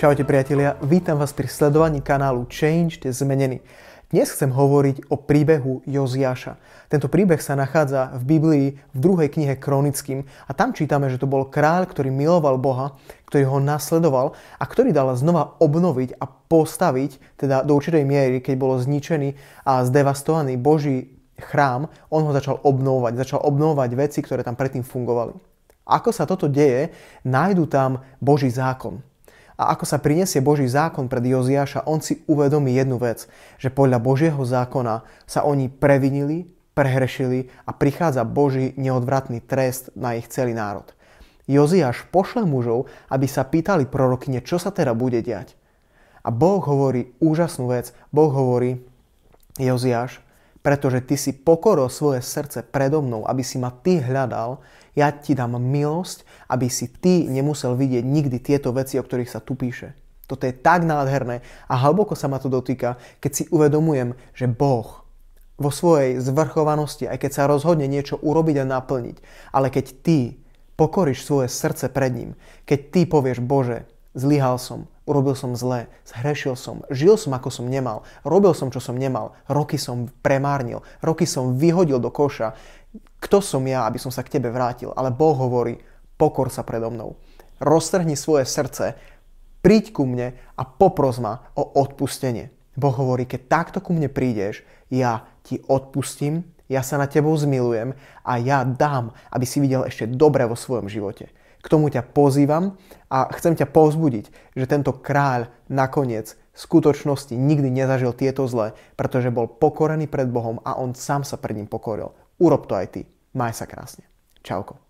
Čaute priatelia, vítam vás pri sledovaní kanálu Change je zmenený. Dnes chcem hovoriť o príbehu Joziáša. Tento príbeh sa nachádza v Biblii v druhej knihe Kronickým a tam čítame, že to bol kráľ, ktorý miloval Boha, ktorý ho nasledoval a ktorý dal znova obnoviť a postaviť, teda do určitej miery, keď bolo zničený a zdevastovaný Boží chrám, on ho začal obnovovať, začal obnovovať veci, ktoré tam predtým fungovali. Ako sa toto deje, nájdu tam Boží zákon. A ako sa prinesie Boží zákon pred Joziáša, on si uvedomí jednu vec, že podľa Božieho zákona sa oni previnili, prehrešili a prichádza Boží neodvratný trest na ich celý národ. Joziáš pošle mužov, aby sa pýtali prorokyne, čo sa teda bude diať. A Boh hovorí úžasnú vec. Boh hovorí, Joziáš, pretože ty si pokoril svoje srdce predo mnou, aby si ma ty hľadal, ja ti dám milosť, aby si ty nemusel vidieť nikdy tieto veci, o ktorých sa tu píše. Toto je tak nádherné a hlboko sa ma to dotýka, keď si uvedomujem, že Boh vo svojej zvrchovanosti, aj keď sa rozhodne niečo urobiť a naplniť, ale keď ty pokoríš svoje srdce pred ním, keď ty povieš, Bože, zlyhal som, urobil som zle, zhrešil som, žil som ako som nemal, robil som čo som nemal, roky som premárnil, roky som vyhodil do koša, kto som ja, aby som sa k tebe vrátil? Ale Boh hovorí, pokor sa predo mnou. Roztrhni svoje srdce, príď ku mne a popros ma o odpustenie. Boh hovorí, keď takto ku mne prídeš, ja ti odpustím, ja sa na tebou zmilujem a ja dám, aby si videl ešte dobre vo svojom živote. K tomu ťa pozývam a chcem ťa povzbudiť, že tento kráľ nakoniec v skutočnosti nikdy nezažil tieto zle, pretože bol pokorený pred Bohom a on sám sa pred ním pokoril. Urob to aj ty. Maj sa krásne. Čauko.